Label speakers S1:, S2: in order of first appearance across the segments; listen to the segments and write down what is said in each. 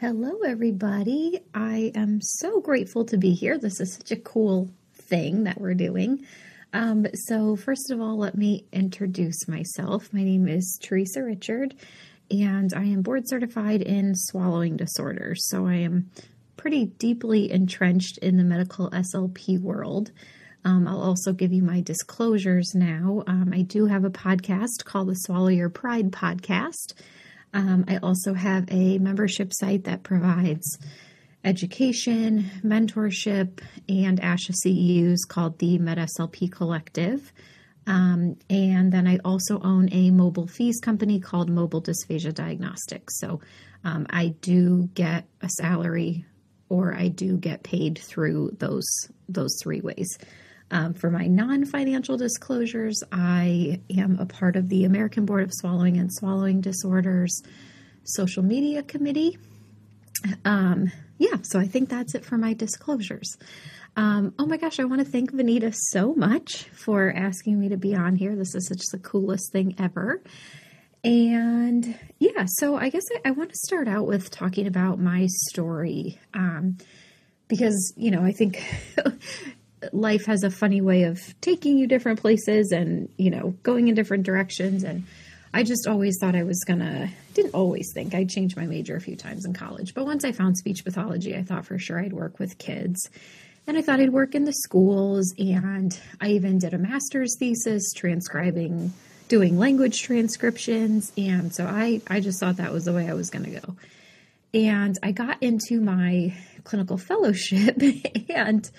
S1: Hello, everybody. I am so grateful to be here. This is such a cool thing that we're doing. Um, so, first of all, let me introduce myself. My name is Theresa Richard, and I am board certified in swallowing disorders. So, I am pretty deeply entrenched in the medical SLP world. Um, I'll also give you my disclosures now. Um, I do have a podcast called the Swallow Your Pride podcast. Um, I also have a membership site that provides education, mentorship, and ASHA CEUs called the MedSLP Collective. Um, and then I also own a mobile FEES company called Mobile Dysphagia Diagnostics. So um, I do get a salary or I do get paid through those those three ways. Um, for my non financial disclosures, I am a part of the American Board of Swallowing and Swallowing Disorders Social Media Committee. Um, yeah, so I think that's it for my disclosures. Um, oh my gosh, I want to thank Vanita so much for asking me to be on here. This is just the coolest thing ever. And yeah, so I guess I, I want to start out with talking about my story. Um, because, you know, I think life has a funny way of taking you different places and, you know, going in different directions. And I just always thought I was going to, didn't always think I'd change my major a few times in college. But once I found speech pathology, I thought for sure I'd work with kids. And I thought I'd work in the schools. And I even did a master's thesis transcribing, doing language transcriptions. And so I, I just thought that was the way I was going to go. And I got into my clinical fellowship and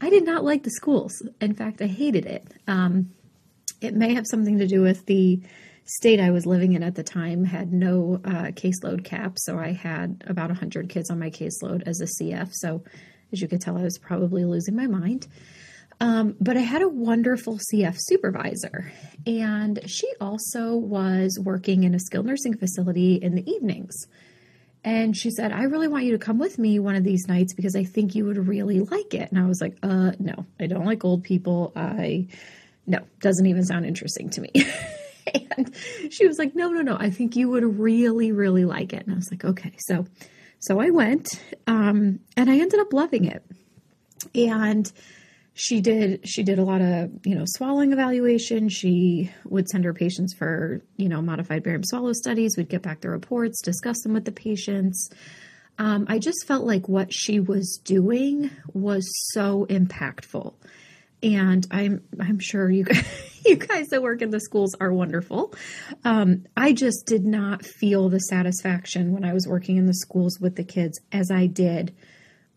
S1: I did not like the schools. In fact, I hated it. Um, it may have something to do with the state I was living in at the time had no uh, caseload cap, so I had about 100 kids on my caseload as a CF. So, as you could tell, I was probably losing my mind. Um, but I had a wonderful CF supervisor, and she also was working in a skilled nursing facility in the evenings. And she said, I really want you to come with me one of these nights because I think you would really like it. And I was like, uh, no, I don't like old people. I, no, doesn't even sound interesting to me. and she was like, no, no, no, I think you would really, really like it. And I was like, okay. So, so I went, um, and I ended up loving it. And, she did she did a lot of you know swallowing evaluation. She would send her patients for you know modified barium swallow studies we'd get back the reports discuss them with the patients. Um, i just felt like what she was doing was so impactful. And i'm i'm sure you guys, you guys that work in the schools are wonderful. Um, i just did not feel the satisfaction when i was working in the schools with the kids as i did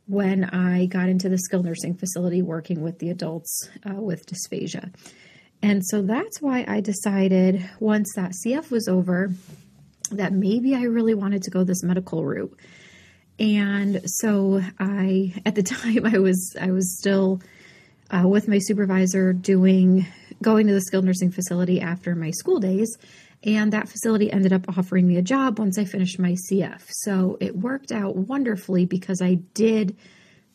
S1: when I got into the skilled nursing facility working with the adults uh, with dysphagia. And so that's why I decided once that CF was over that maybe I really wanted to go this medical route. And so I at the time I was I was still uh, with my supervisor doing going to the skilled nursing facility after my school days and that facility ended up offering me a job once I finished my CF. So it worked out wonderfully because I did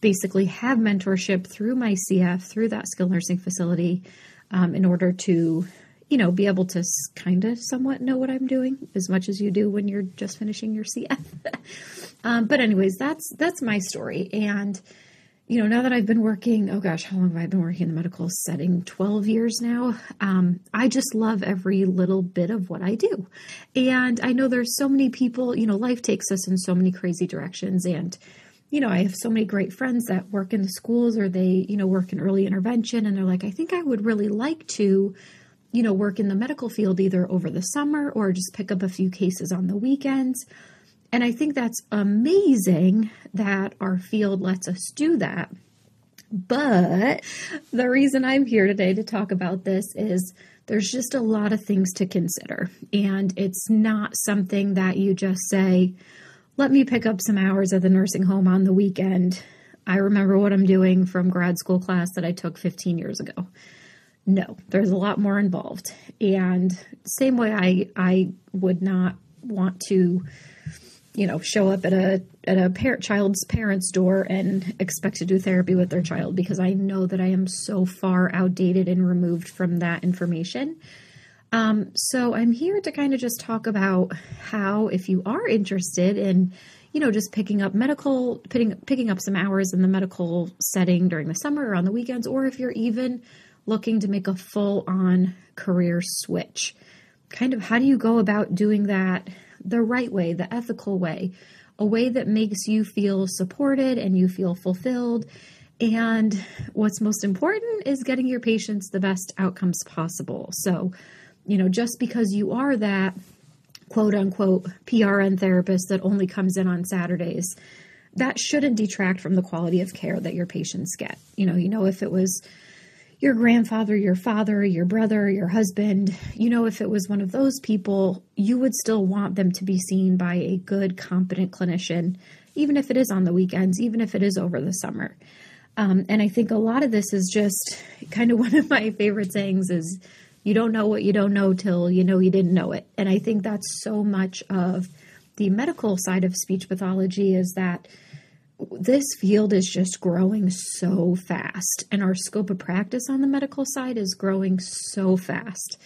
S1: basically have mentorship through my CF, through that skilled nursing facility, um, in order to, you know, be able to kind of somewhat know what I'm doing as much as you do when you're just finishing your CF. um, but anyways, that's that's my story, and you know, now that I've been working, oh gosh, how long have I been working in the medical setting? 12 years now. Um, I just love every little bit of what I do. And I know there's so many people, you know, life takes us in so many crazy directions. And, you know, I have so many great friends that work in the schools or they, you know, work in early intervention. And they're like, I think I would really like to, you know, work in the medical field either over the summer or just pick up a few cases on the weekends. And I think that's amazing that our field lets us do that. But the reason I'm here today to talk about this is there's just a lot of things to consider. And it's not something that you just say, let me pick up some hours at the nursing home on the weekend. I remember what I'm doing from grad school class that I took 15 years ago. No, there's a lot more involved. And same way I I would not want to you know show up at a at a parent child's parents door and expect to do therapy with their child because I know that I am so far outdated and removed from that information. Um, so I'm here to kind of just talk about how, if you are interested in, you know, just picking up medical, picking picking up some hours in the medical setting during the summer or on the weekends, or if you're even looking to make a full on career switch, kind of how do you go about doing that the right way, the ethical way, a way that makes you feel supported and you feel fulfilled. And what's most important is getting your patients the best outcomes possible. So, you know, just because you are that quote unquote PRN therapist that only comes in on Saturdays, that shouldn't detract from the quality of care that your patients get. You know, you know, if it was your grandfather, your father, your brother, your husband, you know, if it was one of those people, you would still want them to be seen by a good, competent clinician, even if it is on the weekends, even if it is over the summer. Um, and I think a lot of this is just kind of one of my favorite sayings is you don't know what you don't know till you know you didn't know it. And I think that's so much of the medical side of speech pathology is that this field is just growing so fast, and our scope of practice on the medical side is growing so fast.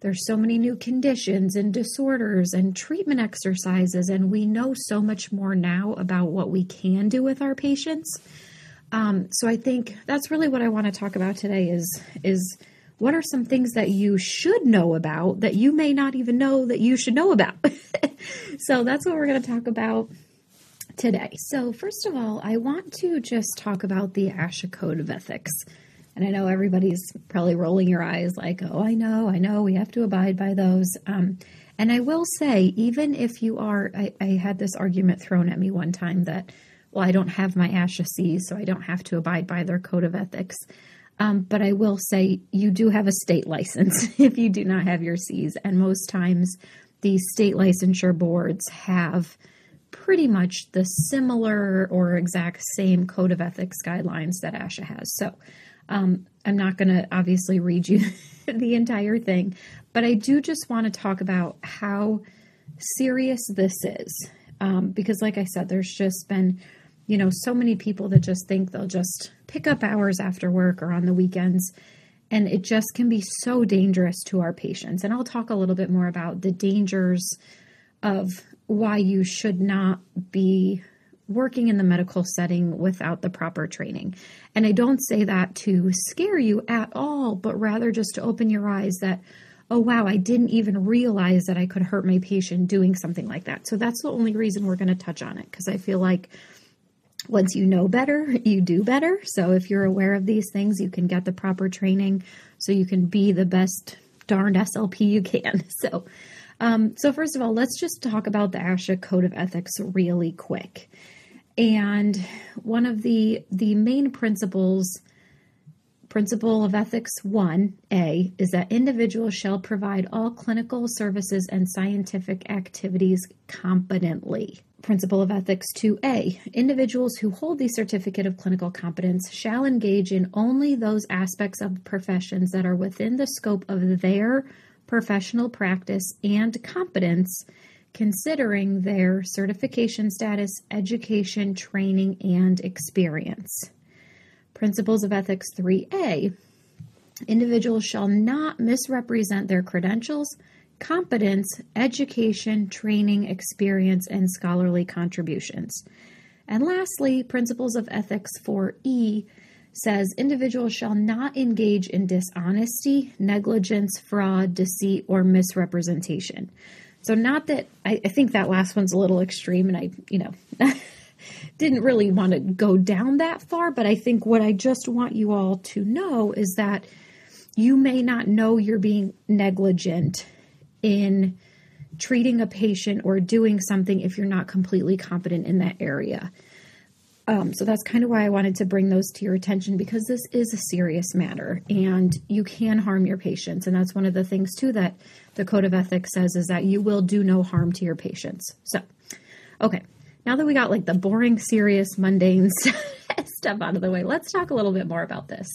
S1: There's so many new conditions and disorders and treatment exercises, and we know so much more now about what we can do with our patients. Um, so I think that's really what I want to talk about today is is what are some things that you should know about that you may not even know that you should know about. so that's what we're going to talk about today. So, first of all, I want to just talk about the ASHA Code of Ethics. And I know everybody's probably rolling your eyes like, oh, I know, I know, we have to abide by those. Um, and I will say, even if you are, I, I, had this argument thrown at me one time that, well, I don't have my ASHA C, so I don't have to abide by their code of ethics. Um, but I will say, you do have a state license if you do not have your C's. And most times, the state licensure boards have pretty much the similar or exact same code of ethics guidelines that ASHA has. So um, I'm not going to obviously read you the entire thing, but I do just want to talk about how serious this is. Um, because, like I said, there's just been, you know, so many people that just think they'll just pick up hours after work or on the weekends. And it just can be so dangerous to our patients. And I'll talk a little bit more about the dangers of why you should not be working in the medical setting without the proper training. And I don't say that to scare you at all, but rather just to open your eyes that, oh, wow, I didn't even realize that I could hurt my patient doing something like that. So that's the only reason we're going to touch on it because I feel like once you know better, you do better. So if you're aware of these things, you can get the proper training so you can be the best darned SLP you can. So, um, so, first of all, let's just talk about the ASHA Code of Ethics really quick. And one of the the main principles, principle of ethics 1A, is that individuals shall provide all clinical services and scientific activities competently. Principle of Ethics 2A Individuals who hold the certificate of clinical competence shall engage in only those aspects of professions that are within the scope of their professional practice, and competence, considering their certification status, education, training, and experience. Principles of Ethics 3A Individuals shall not misrepresent their credentials, competence, education, training, experience, and scholarly contributions. And lastly, Principles of Ethics 4E says individuals shall not engage in dishonesty, negligence, fraud, deceit, or misrepresentation. So, not that I, I think that last one's a little extreme, and I, you know, didn't really want to go down that far, but I think what I just want you all to know is that you may not know you're being negligent in treating a patient or doing something if you're not completely competent in that area. Um, so that's kind of why I wanted to bring those to your attention because this is a serious matter and you can harm your patients. And that's one of the things, too, that the Code of Ethics says is that you will do no harm to your patients. So, okay. now that we got like the boring, serious, mundane stuff out of the way, let's talk a little bit more about this.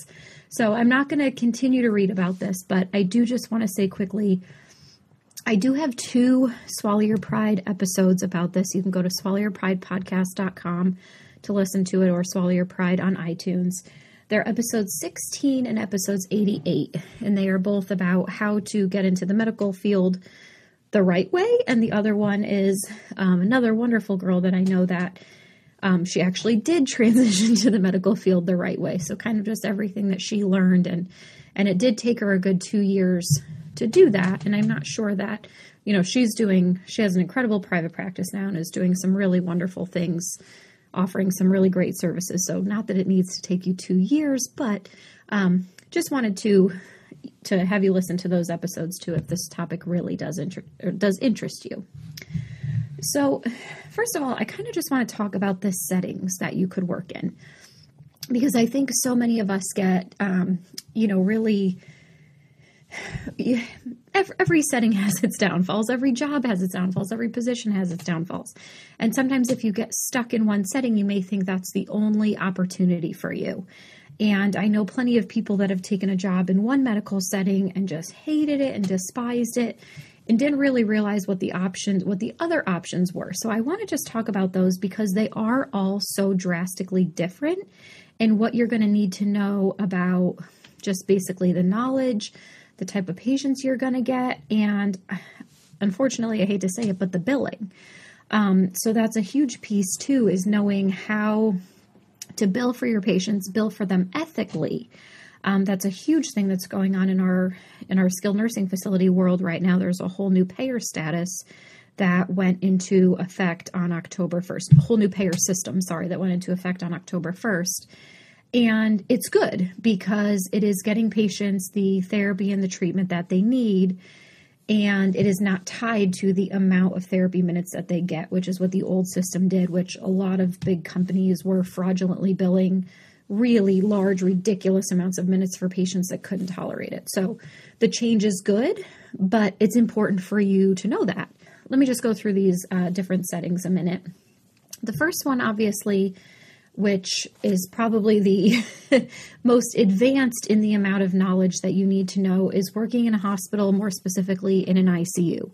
S1: So I'm not going to continue to read about this, but I do just want to say quickly I do have two Swallow Your Pride episodes about this. You can go to swallowyourpridepodcast.com to listen to it or Swallow Your Pride on iTunes. They're episodes 16 and episodes 88, and they are both about how to get into the medical field the right way. And the other one is um, another wonderful girl that I know that um, she actually did transition to the medical field the right way. So kind of just everything that she learned, and and it did take her a good two years to do that. And I'm not sure that you know she's doing. She has an incredible private practice now and is doing some really wonderful things, offering some really great services. So not that it needs to take you two years, but um, just wanted to to have you listen to those episodes too if this topic really does inter- does interest you. So, first of all, I kind of just want to talk about the settings that you could work in because I think so many of us get, um, you know, really. Every, every setting has its downfalls. Every job has its downfalls. Every position has its downfalls. And sometimes, if you get stuck in one setting, you may think that's the only opportunity for you. And I know plenty of people that have taken a job in one medical setting and just hated it and despised it and didn't really realize what the options what the other options were. So I want to just talk about those because they are all so drastically different and what you're going to need to know about just basically the knowledge, the type of patients you're going to get and unfortunately I hate to say it but the billing. Um, so that's a huge piece too is knowing how to bill for your patients, bill for them ethically. Um, that's a huge thing that's going on in our in our skilled nursing facility world right now. There's a whole new payer status that went into effect on October 1st. A whole new payer system, sorry, that went into effect on October 1st. And it's good because it is getting patients the therapy and the treatment that they need and it is not tied to the amount of therapy minutes that they get, which is what the old system did, which a lot of big companies were fraudulently billing really large, ridiculous amounts of minutes for patients that couldn't tolerate it. So the change is good, but it's important for you to know that. Let me just go through these uh, different settings a minute. The first one, obviously, which is probably the most advanced in the amount of knowledge that you need to know, is working in a hospital, more specifically in an ICU.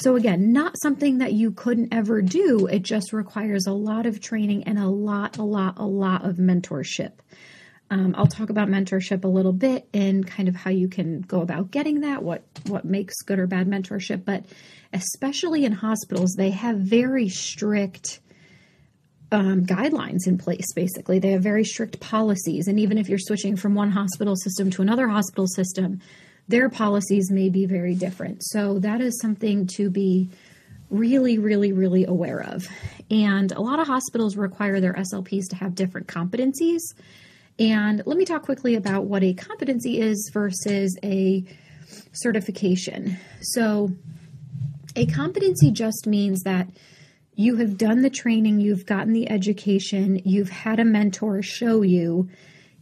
S1: So, again, not something that you couldn't ever do. It just requires a lot of training and a lot, a lot, a lot of mentorship. Um, I'll talk about mentorship a little bit and kind of how you can go about getting that, what what makes good or bad mentorship. But especially in hospitals, they have very strict um, guidelines in place, basically. They have very strict policies. And even if you're switching from one hospital system to another hospital system, their policies may be very different. So that is something to be really, really, really aware of. And a lot of hospitals require their SLPs to have different competencies. And let me talk quickly about what a competency is versus a certification. So, a competency just means that you have done the training, you've gotten the education, you've had a mentor show you,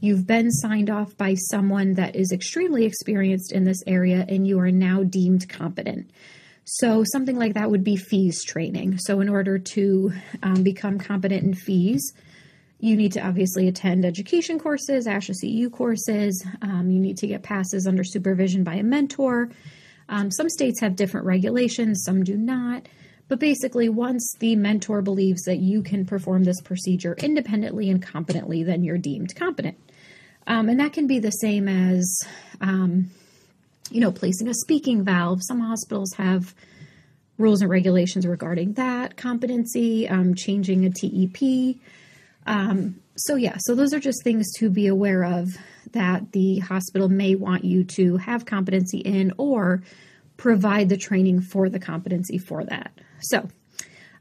S1: you've been signed off by someone that is extremely experienced in this area, and you are now deemed competent. So, something like that would be FEES training. So, in order to um, become competent in FEES, you need to obviously attend education courses, ASHA CEU courses. Um, you need to get passes under supervision by a mentor. Um, some states have different regulations, some do not. But basically, once the mentor believes that you can perform this procedure independently and competently, then you're deemed competent. Um, and that can be the same as, um, you know, placing a speaking valve. Some hospitals have rules and regulations regarding that competency, um, changing a TEP. Um, so, yeah, so those are just things to be aware of that the hospital may want you to have competency in or provide the training for the competency for that. So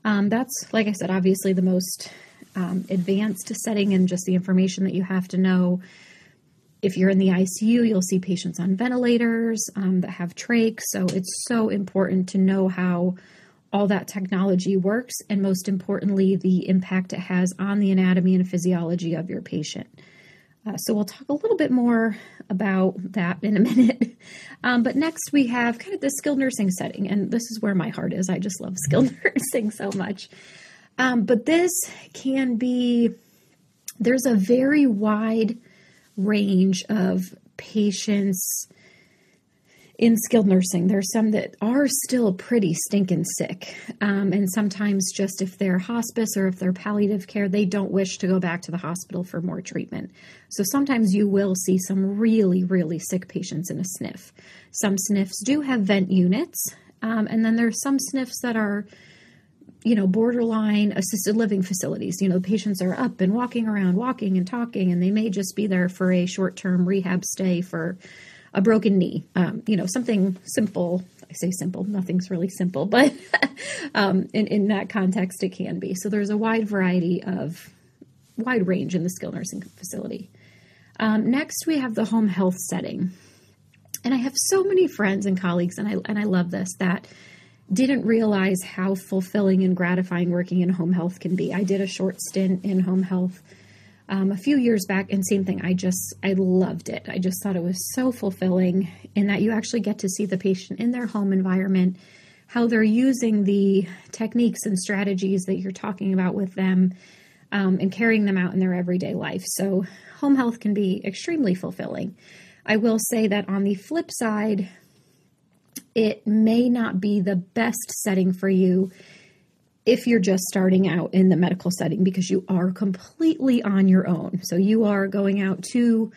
S1: um, that's, like I said, obviously the most um, advanced setting and just the information that you have to know. If you're in the ICU, you'll see patients on ventilators um, that have trachs. So it's so important to know how all that technology works and, most importantly, the impact it has on the anatomy and physiology of your patient. Uh, so we'll talk a little bit more about that in a minute. Um, but next we have kind of the skilled nursing setting, and this is where my heart is. I just love skilled nursing so much. Um, but this can be, there's a very wide range of patients in skilled nursing. There's some that are still pretty stinking sick. Um, and sometimes, just if they're hospice or if they're palliative care, they don't wish to go back to the hospital for more treatment. So sometimes you will see some really, really sick patients in a sniff. Some sniffs do have vent units. Um, and then there's some sniffs that are you know, borderline assisted living facilities. You know, the patients are up and walking around, walking and talking, and they may just be there for a short term rehab stay for a broken knee. Um, you know, something simple. I say simple, nothing's really simple, but um, in, in that context, it can be. So there's a wide variety of, wide range in the skilled nursing facility. Um, next, we have the home health setting. And I have so many friends and colleagues, and I, and I love this, that didn't realize how fulfilling and gratifying working in home health can be. I did a short stint in home health um, a few years back, and same thing. I just I loved it. I just thought it was so fulfilling in that you actually get to see the patient in their home environment, how they're using the techniques and strategies that you're talking about with them, um, and carrying them out in their everyday life. So home health can be extremely fulfilling. I will say that on the flip side, it may not be the best setting for you if you're just starting out in the medical setting because you are completely on your own. So you are going out to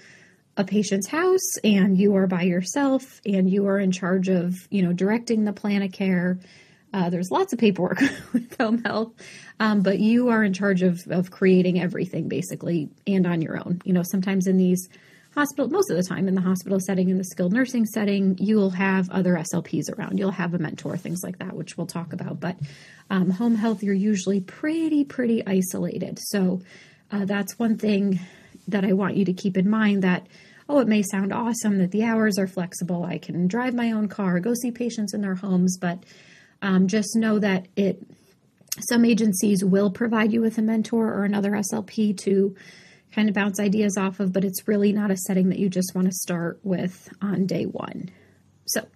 S1: a patient's house and you are by yourself and you are in charge of, you know, directing the plan of care. Uh, there's lots of paperwork with home health, um, but you are in charge of, of creating everything basically and on your own. You know, sometimes in these hospital, most of the time in the hospital setting, in the skilled nursing setting, you'll have other SLPs around. You'll have a mentor, things like that, which we'll talk about. But um, home health, you're usually pretty, pretty isolated. So uh, that's one thing that I want you to keep in mind that, oh, it may sound awesome that the hours are flexible. I can drive my own car, go see patients in their homes, but um, just know that it, some agencies will provide you with a mentor or another SLP to kind of bounce ideas off of, but it's really not a setting that you just want to start with on day one. So,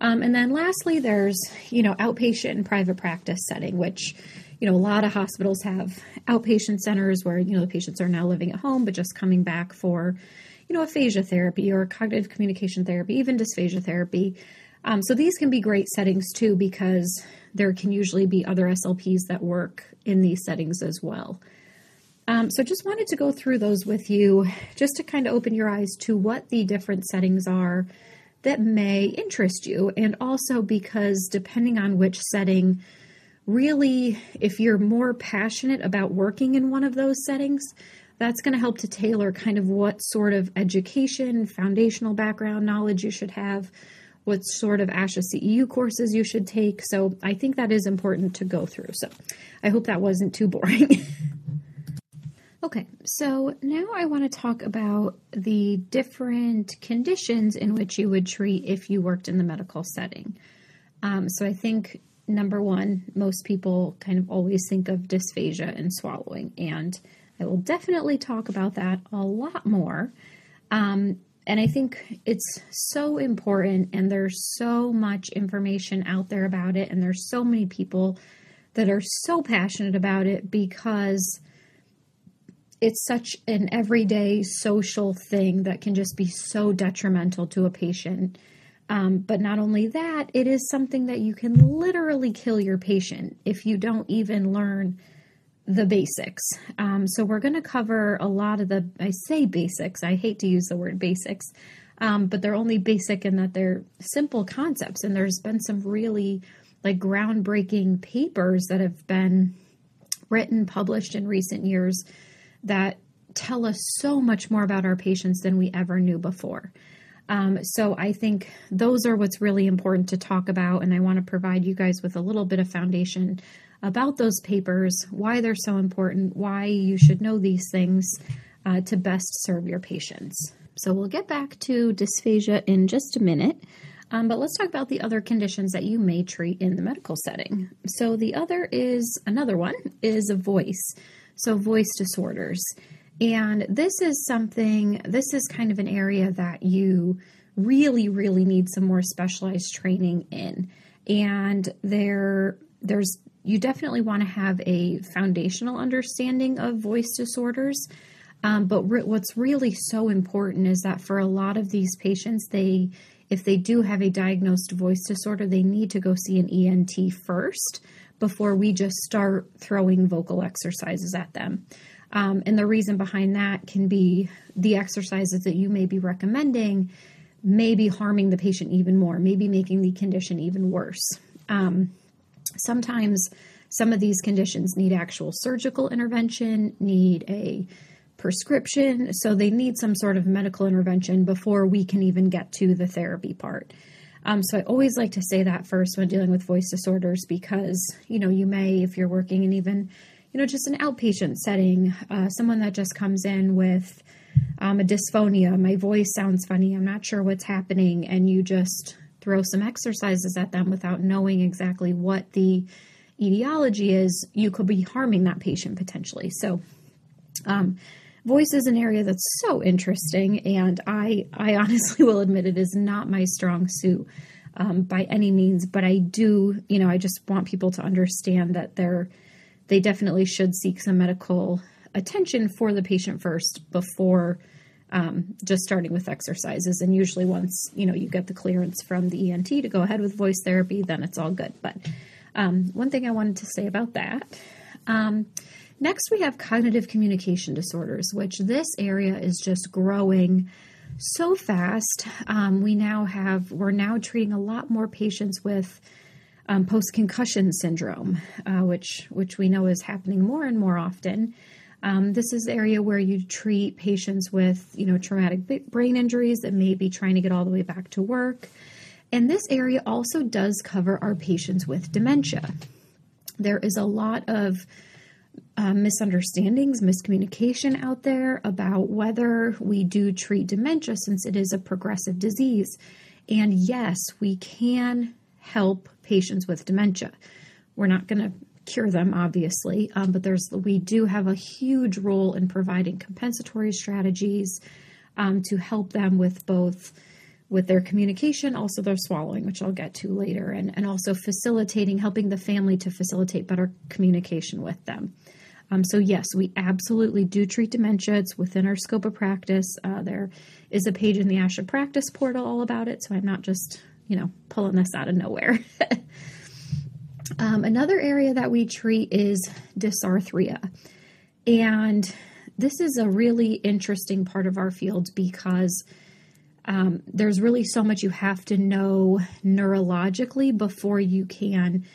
S1: um, and then lastly, there's, you know, outpatient and private practice setting, which, you know, a lot of hospitals have outpatient centers where, you know, the patients are now living at home, but just coming back for, you know, aphasia therapy or cognitive communication therapy, even dysphagia therapy. Um, so these can be great settings too because there can usually be other SLPs that work in these settings as well. Um, so just wanted to go through those with you just to kind of open your eyes to what the different settings are that may interest you. And also because depending on which setting, really, if you're more passionate about working in one of those settings, that's going to help to tailor kind of what sort of education, foundational background knowledge you should have, what sort of ASHA CEU courses you should take. So I think that is important to go through. So I hope that wasn't too boring. Okay, so now I want to talk about the different conditions in which you would treat if you worked in the medical setting. Um, so I think number one, most people kind of always think of dysphagia and swallowing, and I will definitely talk about that a lot more. Um, and I think it's so important, and there's so much information out there about it, and there's so many people that are so passionate about it because it's such an everyday social thing that can just be so detrimental to a patient. Um, but not only that, it is something that you can literally kill your patient if you don't even learn the basics. Um, so we're going to cover a lot of the, I say basics, I hate to use the word basics, um, but they're only basic in that they're simple concepts. And there's been some really like groundbreaking papers that have been written, published in recent years that tell us so much more about our patients than we ever knew before. Um, so I think those are what's really important to talk about, and I want to provide you guys with a little bit of foundation about those papers, why they're so important, why you should know these things uh, to best serve your patients. So we'll get back to dysphagia in just a minute. Um, but let's talk about the other conditions that you may treat in the medical setting. So the other is another one is a voice so voice disorders. And this is something, this is kind of an area that you really, really need some more specialized training in. And there there's you definitely want to have a foundational understanding of voice disorders. Um, but re- what's really so important is that for a lot of these patients, they if they do have a diagnosed voice disorder, they need to go see an ENT first before we just start throwing vocal exercises at them. Um, and the reason behind that can be the exercises that you may be recommending may be harming the patient even more, maybe making the condition even worse. Um, sometimes some of these conditions need actual surgical intervention, need a prescription, so they need some sort of medical intervention before we can even get to the therapy part. Um, so I always like to say that first when dealing with voice disorders because you know you may if you're working in even you know just an outpatient setting, uh, someone that just comes in with um, a dysphonia, my voice sounds funny, I'm not sure what's happening, and you just throw some exercises at them without knowing exactly what the etiology is, you could be harming that patient potentially. So, um, voice is an area that's so interesting, and I, I honestly will admit it is not my strong suit um, by any means. But I do, you know, I just want people to understand that they're they definitely should seek some medical attention for the patient first before um, just starting with exercises. And usually, once you know you get the clearance from the ENT to go ahead with voice therapy, then it's all good. But um, one thing I wanted to say about that. Um, next, we have cognitive communication disorders, which this area is just growing so fast. Um, we now have we're now treating a lot more patients with um, post concussion syndrome, uh, which which we know is happening more and more often. Um, this is the area where you treat patients with, you know, traumatic brain injuries that may be trying to get all the way back to work. And this area also does cover our patients with dementia. There is a lot of uh, misunderstandings, miscommunication out there about whether we do treat dementia since it is a progressive disease. And yes, we can help patients with dementia. We're not going to cure them, obviously, um, but there's we do have a huge role in providing compensatory strategies um, to help them with both with their communication, also their swallowing, which I'll get to later, and, and also facilitating, helping the family to facilitate better communication with them. Um, so, yes, we absolutely do treat dementia. It's within our scope of practice. Uh, there is a page in the ASHA practice portal all about it, so I'm not just, you know, pulling this out of nowhere. Um, another area that we treat is dysarthria. And this is a really interesting part of our field because um, there's really so much you have to know neurologically before you can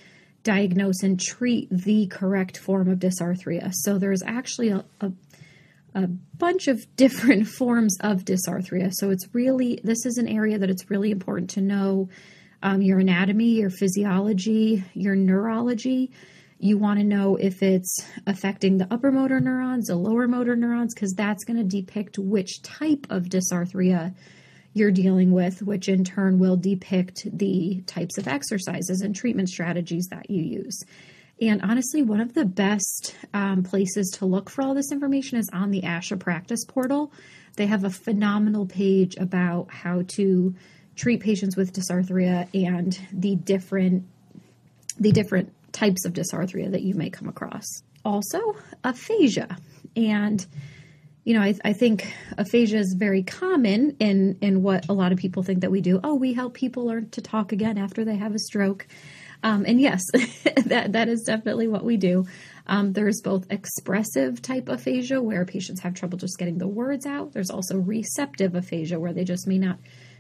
S1: diagnose and treat the correct form of dysarthria. So there's actually a, a, a bunch of different forms of dysarthria. So it's really, this is an area that it's really important to know um, your anatomy, your physiology, your neurology. You want to know if it's affecting the upper motor neurons, the lower motor neurons, because that's going to depict which type of dysarthria you're dealing with, which in turn will depict the types of exercises and treatment strategies that you use. And honestly, one of the best um, places to look for all this information is on the ASHA practice portal. They have a phenomenal page about how to treat patients with dysarthria and the different the different types of dysarthria that you may come across. Also, aphasia. And you know, I, I, think aphasia is very common in in what a lot of people think that we do. Oh, we help people learn to talk again after they have a stroke. Um, and yes, that that is definitely what we do. Um, there's both expressive type aphasia where patients have trouble just getting the words out. There's also receptive aphasia where they just may not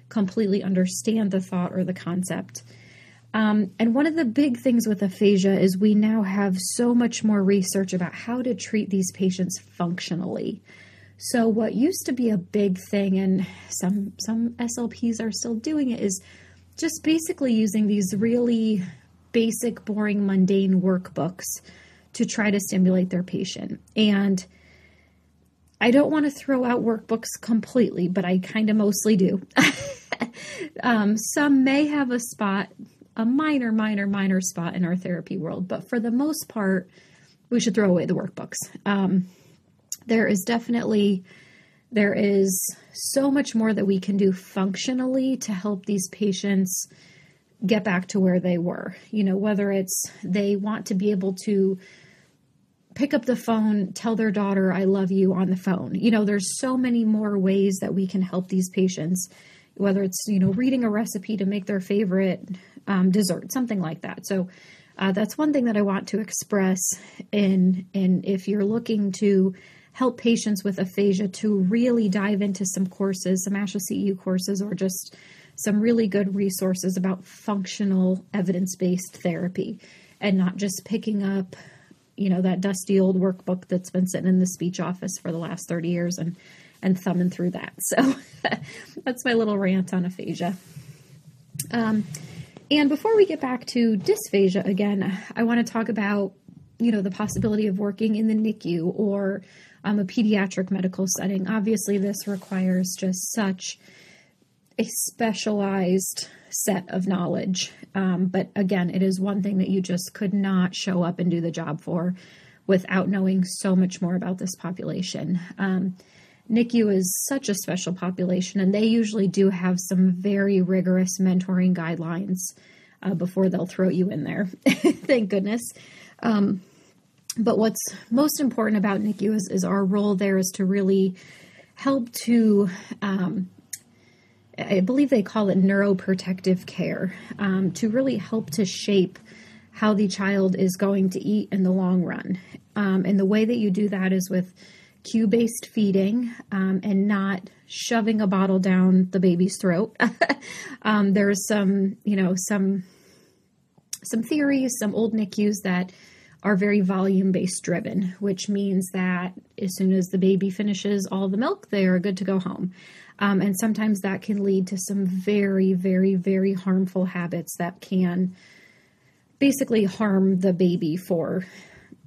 S1: completely understand the thought or the concept. Um, and one of the big things with aphasia is we now have so much more research about how to treat these patients functionally. So what used to be a big thing, and some some SLPs are still doing it, is just basically using these really basic, boring, mundane workbooks to try to stimulate their patient. And I don't want to throw out workbooks completely, but I kind of mostly do. um, some may have a spot, a minor, minor, minor spot in our therapy world, but for the most part, we should throw away the workbooks. Um, there is definitely there is so much more that we can do functionally to help these patients get back to where they were. You know, whether it's they want to be able to pick up the phone, tell their daughter, I love you on the phone. You know, there's so many more ways that we can help these patients, whether it's, you know, reading a recipe to make their favorite um, dessert, something like that. So, uh, that's one thing that I want to express in, in if you're looking to help patients with aphasia to really dive into some courses, some ASHA CEU courses, or just some really good resources about functional evidence based therapy and not just picking up, you know, that dusty old workbook that's been sitting in the speech office for the last 30 years and, and thumbing through that. So that's my little rant on aphasia. Um, and before we get back to dysphagia again, I want to talk about, you know, the possibility of working in the NICU or um, a pediatric medical setting. Obviously, this requires just such a specialized set of knowledge. Um, but again, it is one thing that you just could not show up and do the job for without knowing so much more about this population. Um, NICU is such a special population, and they usually do have some very rigorous mentoring guidelines uh, before they'll throw you in there. Thank goodness. Um, but what's most important about NICU is, is, our role there is to really help to, um, I believe they call it neuroprotective care, um, to really help to shape how the child is going to eat in the long run. Um, and the way that you do that is with cue based feeding um, and not shoving a bottle down the baby's throat. um, there's some, you know, some some theories, some old NICUs that are very volume based driven, which means that as soon as the baby finishes all the milk, they are good to go home. Um, and sometimes that can lead to some very, very, very harmful habits that can basically harm the baby for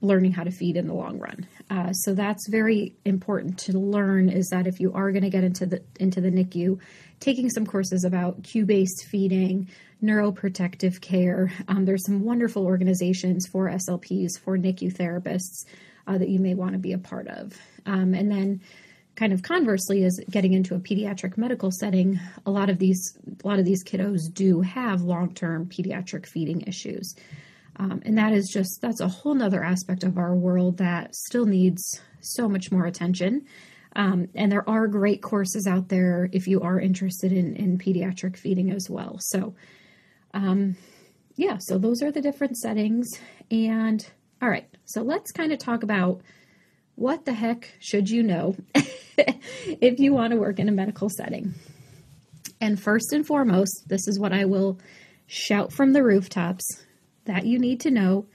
S1: learning how to feed in the long run. Uh, so that's very important to learn. Is that if you are going to get into the into the NICU, taking some courses about cue based feeding, neuroprotective care. Um, there's some wonderful organizations for SLPs for NICU therapists uh, that you may want to be a part of. Um, and then kind of conversely is getting into a pediatric medical setting a lot of these a lot of these kiddos do have long-term pediatric feeding issues um, and that is just, that's a whole nother aspect of our world that still needs so much more attention. Um, and there are great courses out there if you are interested in, in pediatric feeding as well. So, um, yeah, so those are the different settings. And all right, so let's kind of talk about what the heck should you know if you want to work in a medical setting. And first and foremost, this is what I will shout from the rooftops that you need to know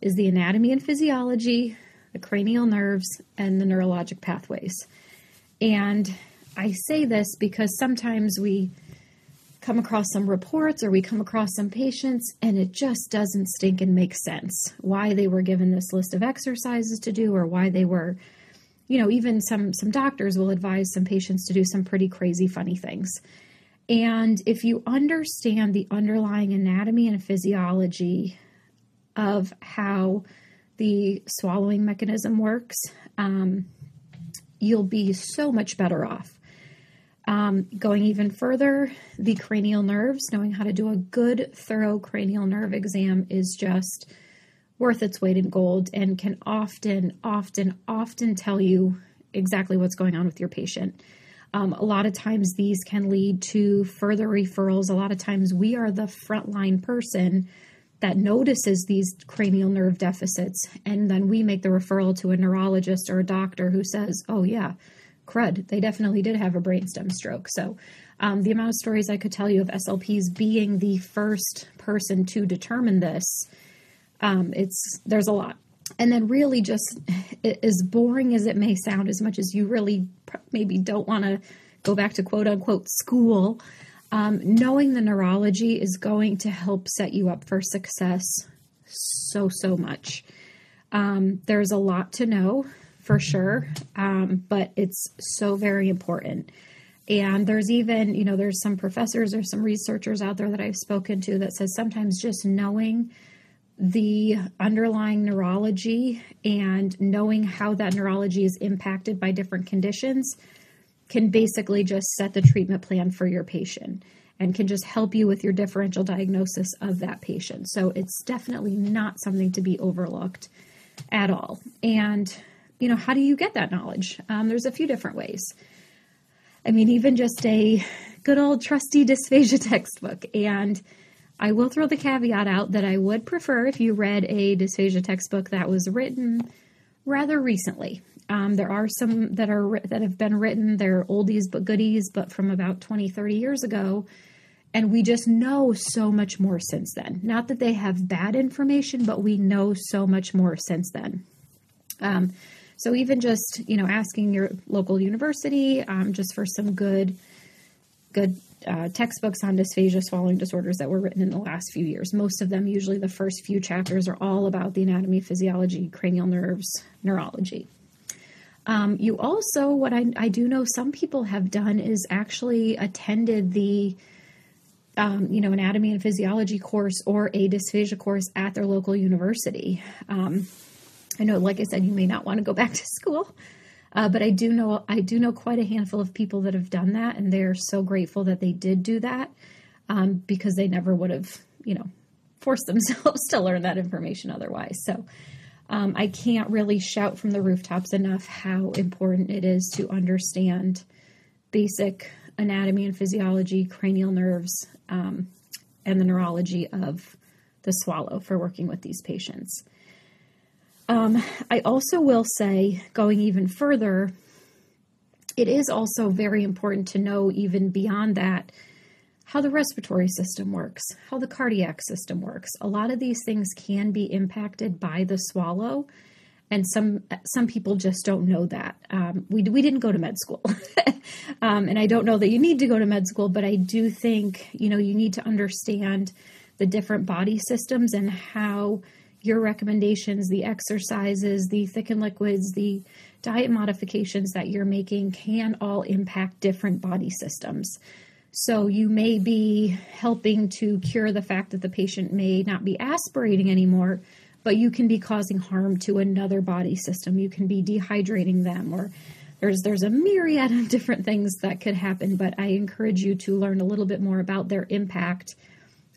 S1: is the anatomy and physiology, the cranial nerves, and the neurologic pathways. And I say this because sometimes we come across some reports or we come across some patients and it just doesn't stink and make sense why they were given this list of exercises to do or why they were you know even some some doctors will advise some patients to do some pretty crazy funny things and if you understand the underlying anatomy and physiology of how the swallowing mechanism works, um, you'll be so much better off. Um, going even further, the cranial nerves, knowing how to do a good, thorough cranial nerve exam is just worth its weight in gold and can often, often, often tell you exactly what's going on with your patient. Um, a lot of times these can lead to further referrals. A lot of times we are the frontline person that notices these cranial nerve deficits, and then we make the referral to a neurologist or a doctor who says, "Oh yeah, crud, they definitely did have a brainstem stroke." So, um, the amount of stories I could tell you of SLPs being the first person to determine this, um, it's there's a lot and then really just as boring as it may sound as much as you really maybe don't want to go back to quote unquote school um, knowing the neurology is going to help set you up for success so so much. Um, there's a lot to know for sure um, but it's so very important. And there's even you know there's some professors or some researchers out there that i've spoken to that says sometimes just knowing the underlying neurology and knowing how that neurology is impacted by different conditions can basically just set the treatment plan for your patient. and can just help you with your differential diagnosis of that patient. So it's definitely not something to be overlooked at all. And, you know, how do you get that knowledge? Um, there's a few different ways. I mean, even just a good old trusty dysphagia textbook. And I will throw the caveat out that I would prefer if you read a dysphagia textbook that was written rather recently. Um, there are some that are that have been written. They're oldies but goodies, but from about 20, 30 years ago. And we just know so much more since then. Not that they have bad information, but we know so much more since then. Um, so even just you know asking your local university um, just for some good good uh, textbooks on dysphagia swallowing disorders that were written in the last few years. Most of them, usually the first few chapters, are all about the anatomy, physiology, cranial nerves, neurology. Um, you also, what I, I, do know some people have done is actually attended the, um, you know, anatomy and physiology course or a dysphagia course at their local university. Um, I know, like I said, you may not want to go back to school, uh, but I do know I do know quite a handful of people that have done that, and they're so grateful that they did do that um, because they never would have, you know, forced themselves to learn that information otherwise. So um, I can't really shout from the rooftops enough how important it is to understand basic anatomy and physiology, cranial nerves, um, and the neurology of the swallow for working with these patients. Um, I also will say, going even further, it is also very important to know, even beyond that, how the respiratory system works, how the cardiac system works. A lot of these things can be impacted by the swallow, and some some people just don't know that. Um, we we didn't go to med school, um, and I don't know that you need to go to med school, but I do think you know you need to understand the different body systems and how your recommendations, the exercises, the thickened liquids, the diet modifications that you're making can all impact different body systems. So you may be helping to cure the fact that the patient may not be aspirating anymore, but you can be causing harm to another body system. You can be dehydrating them or there's there's a myriad of different things that could happen, but I encourage you to learn a little bit more about their impact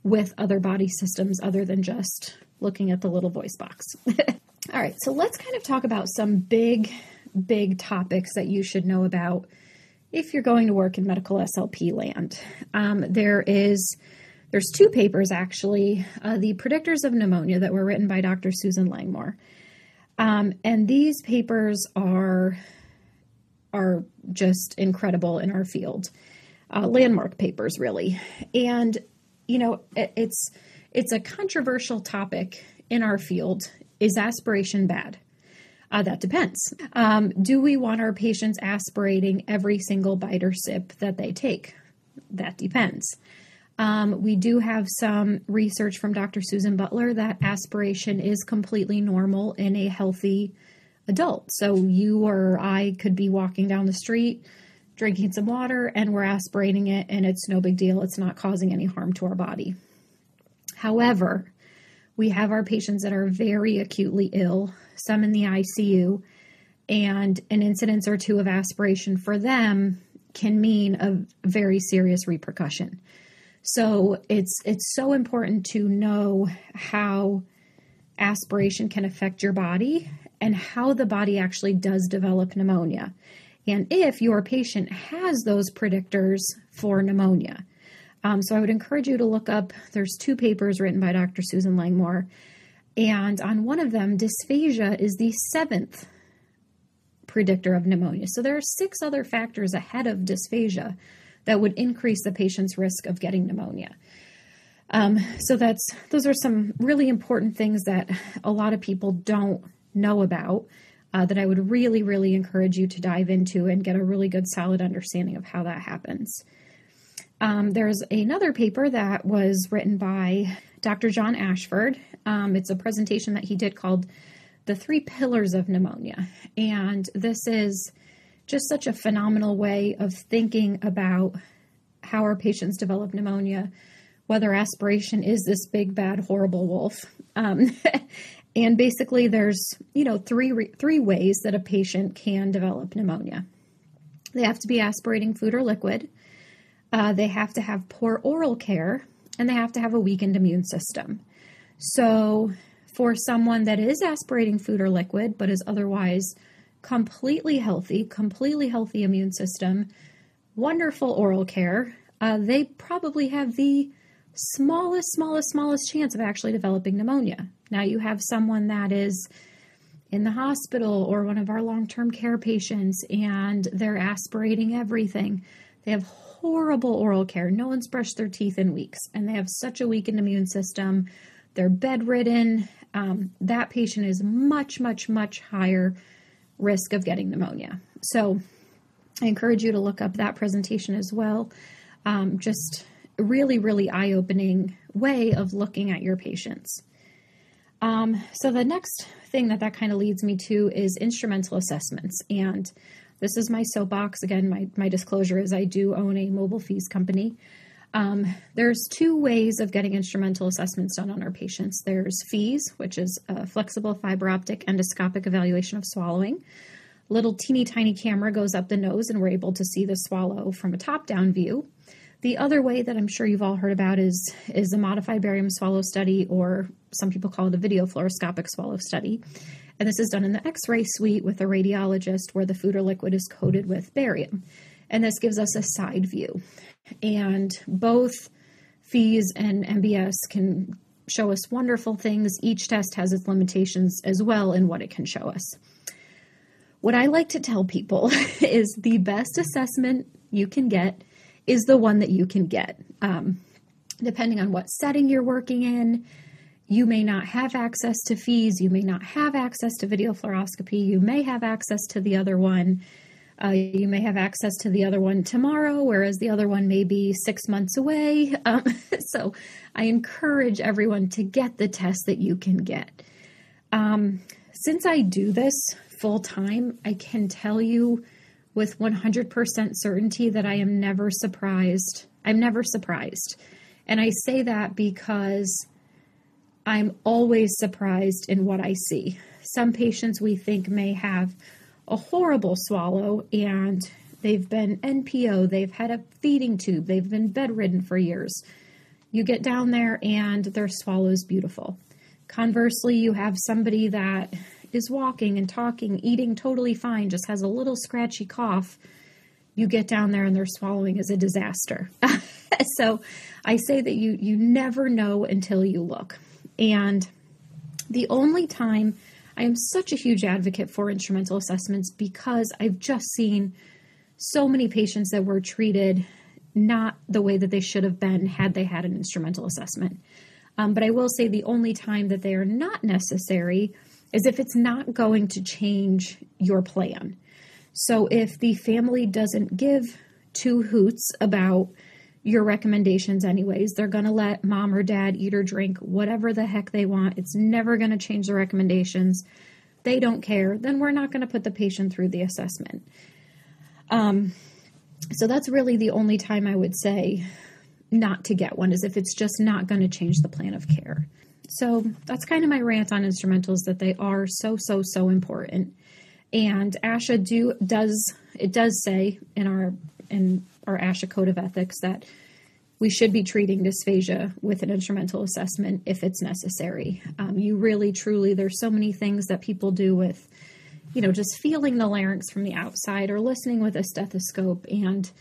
S1: with other body systems other than just looking at the little voice box. All right, so let's kind of talk about some big, big topics that you should know about if you're going to work in medical SLP land. Um, there is there's two papers actually, uh, the predictors of pneumonia that were written by Dr. Susan Langmore, um, and these papers are are just incredible in our field, uh, landmark papers really, and you know it, it's it's a controversial topic in our field. Is aspiration bad? Uh, that depends. Um, do we want our patients aspirating every single bite or sip that they take? That depends. Um, we do have some research from Dr. Susan Butler that aspiration is completely normal in a healthy adult. So you or I could be walking down the street drinking some water and we're aspirating it and it's no big deal. It's not causing any harm to our body. However, we have our patients that are very acutely ill, some in the ICU, and an incidence or two of aspiration for them can mean a very serious repercussion. So it's it's so important to know how aspiration can affect your body and how the body actually does develop pneumonia. And if your patient has those predictors for pneumonia. Um, so I would encourage you to look up, there's two papers written by Dr. Susan Langmore. And on one of them, dysphagia is the seventh predictor of pneumonia. So there are six other factors ahead of dysphagia that would increase the patient's risk of getting pneumonia. Um, so that's those are some really important things that a lot of people don't know about. Uh, that I would really, really encourage you to dive into and get a really good, solid understanding of how that happens. Um, there's another paper that was written by Dr. John Ashford. Um, it's a presentation that he did called The Three Pillars of Pneumonia. And this is just such a phenomenal way of thinking about how our patients develop pneumonia, whether aspiration is this big, bad, horrible wolf. Um, and basically, there's you know three three ways that a patient can develop pneumonia. They have to be aspirating food or liquid uh, they have to have poor oral care, and they have to have a weakened immune system. So, for someone that is aspirating food or liquid but is otherwise completely healthy, completely healthy immune system, wonderful oral care, uh, they probably have the smallest, smallest, smallest chance of actually developing pneumonia. Now, you have someone that is in the hospital or one of our long term care patients and they're aspirating everything. They have horrible oral care. No one's brushed their teeth in weeks and they have such a weakened immune system. They're bedridden. Um, that patient is much, much, much higher risk of getting pneumonia. So I encourage you to look up that presentation as well. Um, just really, really eye opening way of looking at your patients. Um, so the next thing that that kind of leads me to is instrumental assessments. And this is my soapbox. Again, my, my disclosure is I do own a mobile FEES company. Um, there's two ways of getting instrumental assessments done on our patients. There's FEES, which is a flexible fiber optic endoscopic evaluation of swallowing. Little teeny tiny camera goes up the nose, and we're able to see the swallow from a top down view. The other way that I'm sure you've all heard about is is the modified barium swallow study, or some people call it a video fluoroscopic swallow study. And this is done in the X-ray suite with a radiologist, where the food or liquid is coated with barium, and this gives us a side view. And both FEES and MBS can show us wonderful things. Each test has its limitations as well in what it can show us. What I like to tell people is the best assessment you can get is the one that you can get. Um, depending on what setting you're working in, you may not have access to FEES, you may not have access to video fluoroscopy, you may have access to the other one. Uh, you may have access to the other one tomorrow, whereas the other one may be six months away. Um, so I encourage everyone to get the test that you can get. Um, since I do this full time, I can tell you with 100% certainty that I am never surprised. I'm never surprised. And I say that because I'm always surprised in what I see. Some patients we think may have a horrible swallow and they've been NPO, they've had a feeding tube, they've been bedridden for years. You get down there and their swallow is beautiful. Conversely, you have somebody that is walking and talking, eating totally fine, just has a little scratchy cough, you get down there and their swallowing is a disaster. so I say that you you never know until you look. And the only time I am such a huge advocate for instrumental assessments because I've just seen so many patients that were treated not the way that they should have been had they had an instrumental assessment. Um, but I will say the only time that they are not necessary is if it's not going to change your plan. So if the family doesn't give two hoots about your recommendations, anyways, they're going to let mom or dad eat or drink whatever the heck they want. It's never going to change the recommendations. They don't care. Then we're not going to put the patient through the assessment. Um, so that's really the only time I would say not to get one is if it's just not going to change the plan of care. So that's kind of my rant on instrumentals that they are so so so important. And ASHA do does it does say in our in our ASHA code of ethics that we should be treating dysphagia with an instrumental assessment if it's necessary. Um, you really, truly, there's so many things that people do with, you know, just feeling the larynx from the outside or listening with a stethoscope, and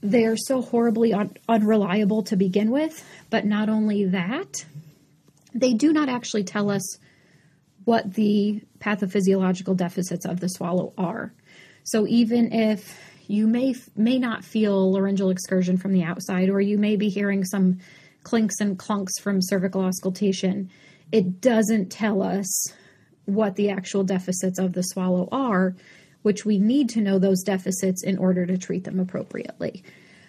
S1: they're so horribly un- unreliable to begin with. But not only that, they do not actually tell us what the pathophysiological deficits of the swallow are. So even if you may may not feel laryngeal excursion from the outside, or you may be hearing some clinks and clunks from cervical auscultation, it doesn't tell us what the actual deficits of the swallow are, which we need to know those deficits in order to treat them appropriately.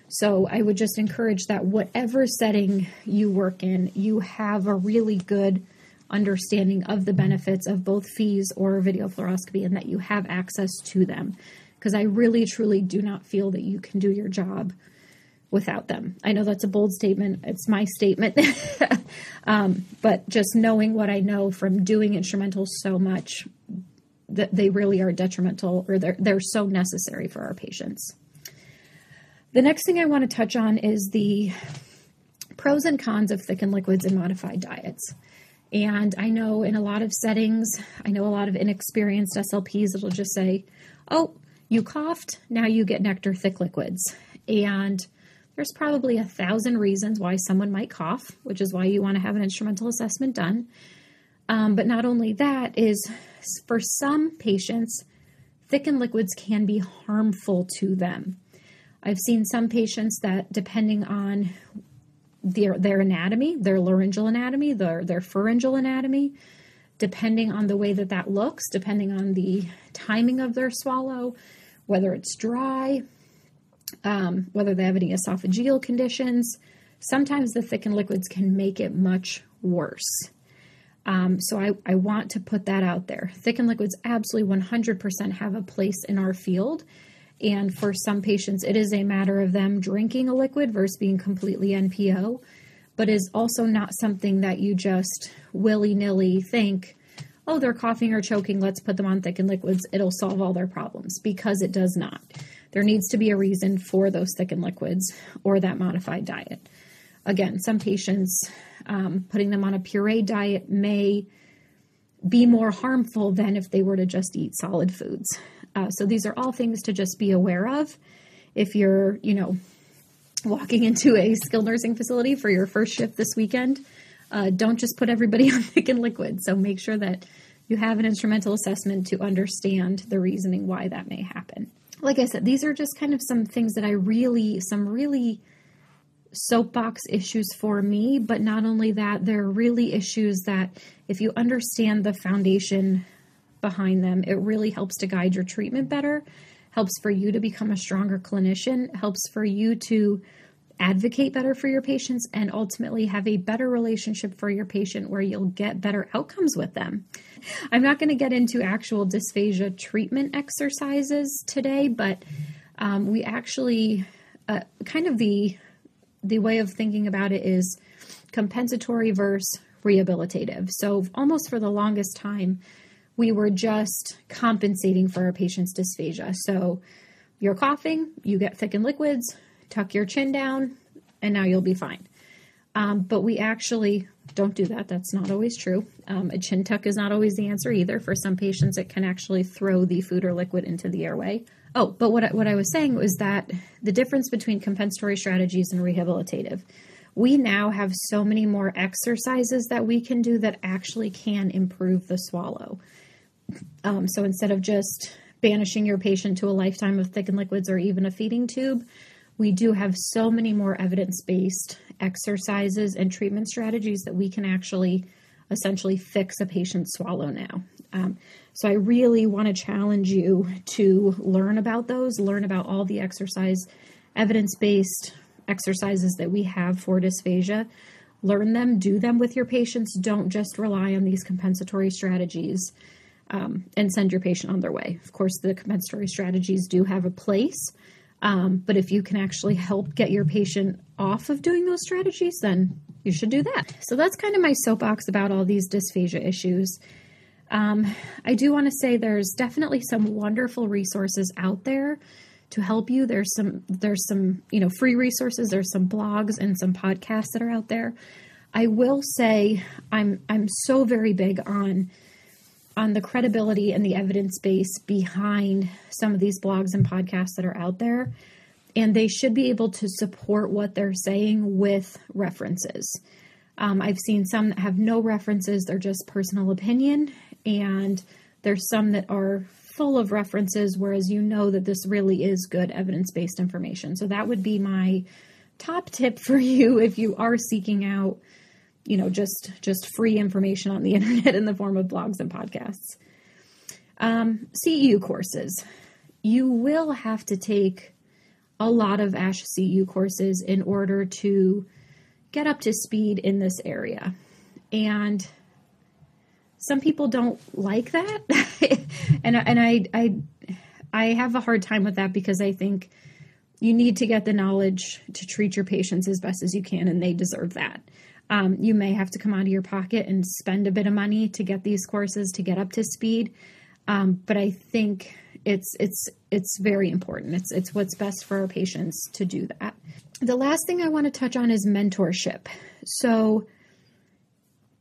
S1: So I would just encourage that whatever setting you work in, you have a really good understanding of the benefits of both FEES or video fluoroscopy and that you have access to them. Because I really, truly do not feel that you can do your job without them. I know that's a bold statement. It's my statement. um, but just knowing what I know from doing instrumentals so much, that they really are detrimental or they're, they're so necessary for our patients. The next thing I want to touch on is the pros and cons of thickened liquids and modified diets. And I know in a lot of settings, I know a lot of inexperienced SLPs that'll just say, oh, you coughed, now you get nectar thick liquids. And there's probably a thousand reasons why someone might cough, which is why you want to have an instrumental assessment done. Um, but not only that, is for some patients, thickened liquids can be harmful to them. I've seen some patients that, depending on their, their anatomy, their laryngeal anatomy, their, their pharyngeal anatomy, depending on the way that that looks, depending on the timing of their swallow, whether it's dry, um, whether they have any esophageal conditions. Sometimes the thickened liquids can make it much worse. Um, so I, I want to put that out there. Thickened liquids absolutely 100% have a place in our field. And for some patients, it is a matter of them drinking a liquid versus being completely NPO, but is also not something that you just willy nilly think, oh, they're coughing or choking, let's put them on thickened liquids, it'll solve all their problems, because it does not. There needs to be a reason for those thickened liquids or that modified diet. Again, some patients um, putting them on a puree diet may be more harmful than if they were to just eat solid foods. Uh, so these are all things to just be aware of. If you're, you know, walking into a skilled nursing facility for your first shift this weekend, uh, don't just put everybody on thickened liquid. So make sure that you have an instrumental assessment to understand the reasoning why that may happen. Like I said, these are just kind of some things that I really, some really soapbox issues for me, but not only that, they're really issues that if you understand the foundation behind them, it really helps to guide your treatment better, helps for you to become a stronger clinician, helps for you to advocate better for your patients, and ultimately have a better relationship for your patient where you'll get better outcomes with them. I'm not going to get into actual dysphagia treatment exercises today, but um, we actually uh, kind of the the way of thinking about it is compensatory versus rehabilitative. So, almost for the longest time, we were just compensating for our patient's dysphagia. So, you're coughing, you get thickened liquids, tuck your chin down, and now you'll be fine. Um, but we actually don't do that. That's not always true. Um, a chin tuck is not always the answer either. For some patients, it can actually throw the food or liquid into the airway. Oh, but what I, what I was saying was that the difference between compensatory strategies and rehabilitative. We now have so many more exercises that we can do that actually can improve the swallow. Um, so instead of just banishing your patient to a lifetime of thickened liquids or even a feeding tube, we do have so many more evidence based exercises and treatment strategies that we can actually essentially fix a patient's swallow now. Um, so I really want to challenge you to learn about those, learn about all the exercise, evidence based exercises that we have for dysphagia. Learn them, do them with your patients. Don't just rely on these compensatory strategies um, and send your patient on their way. Of course, the compensatory strategies do have a place, um, but if you can actually help get your patient off of doing those strategies, then you should do that. So that's kind of my soapbox about all these dysphagia issues. Um, I do want to say there's definitely some wonderful resources out there to help you. There's some there's some you know free resources. There's some blogs and some podcasts that are out there. I will say I'm I'm so very big on on the credibility and the evidence base behind some of these blogs and podcasts that are out there. And they should be able to support what they're saying with references. Um, I've seen some that have no references, they're just personal opinion, and there's some that are full of references, whereas you know that this really is good evidence based information. So that would be my top tip for you if you are seeking out you know just just free information on the internet in the form of blogs and podcasts. Um, ceu courses. You will have to take a lot of ASHA ceu courses in order to get up to speed in this area. And some people don't like that. And and I I I have a hard time with that because I think you need to get the knowledge to treat your patients as best as you can and they deserve that. Um, you may have to come out of your pocket and spend a bit of money to get these courses to get up to speed. Um, but I think it's it's it's very important. It's it's what's best for our patients to do that. The last thing I want to touch on is mentorship. So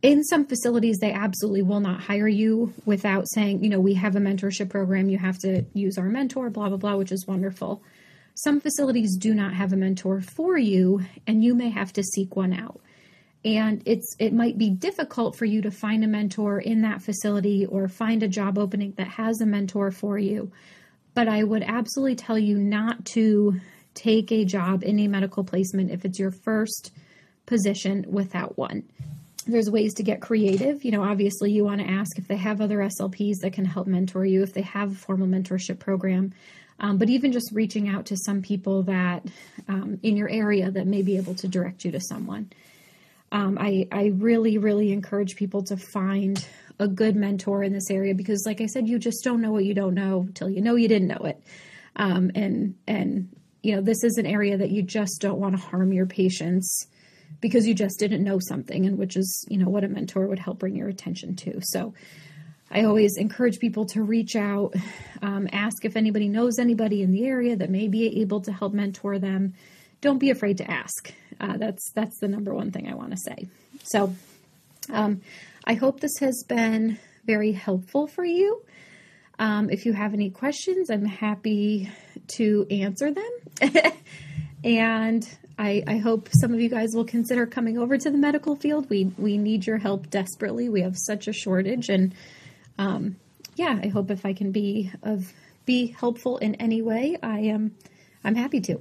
S1: in some facilities they absolutely will not hire you without saying, you know, we have a mentorship program, you have to use our mentor, blah blah blah, which is wonderful. Some facilities do not have a mentor for you and you may have to seek one out and it's it might be difficult for you to find a mentor in that facility or find a job opening that has a mentor for you. But i would absolutely tell you not to take a job in a medical placement if it's your first position without one. There's ways to get creative. You know obviously you want to ask if they have other slps that can help mentor you if they have a formal mentorship program. Um, but even just reaching out to some people that um, in your area that may be able to direct you to someone um, I, I really, really encourage people to find a good mentor in this area because, like I said, you just don't know what you don't know till you know you didn't know it. Um, and, and, you know, this is an area that you just don't want to harm your patients because you just didn't know something, and which is, you know, what a mentor would help bring your attention to. So, I always encourage people to reach out, um, ask if anybody knows anybody in the area that may be able to help mentor them don't be afraid to ask. Uh, that's that's the number one thing I want to say. So, um, I hope this has been very helpful for you. Um, if you have any questions, I'm happy to answer them. and I, I, hope some of you guys will consider coming over to the medical field. We we need your help desperately. We have such a shortage, and um, yeah, I hope if I can be of be helpful in any way, I am I'm happy to.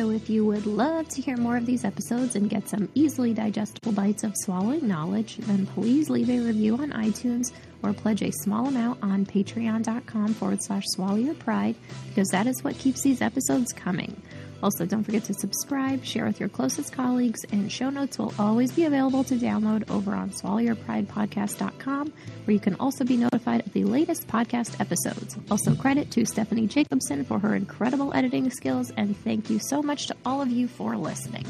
S1: So, if you would love to hear more of these episodes and get some easily digestible bites of swallowing knowledge, then please leave a review on iTunes or pledge a small amount on patreon.com forward slash swallow your pride because that is what keeps these episodes coming. Also, don't forget to subscribe, share with your closest colleagues, and show notes will always be available to download over on swallowyourpridepodcast.com, where you can also be notified of the latest podcast episodes. Also, credit to Stephanie Jacobson for her incredible editing skills, and thank you so much to all of you for listening.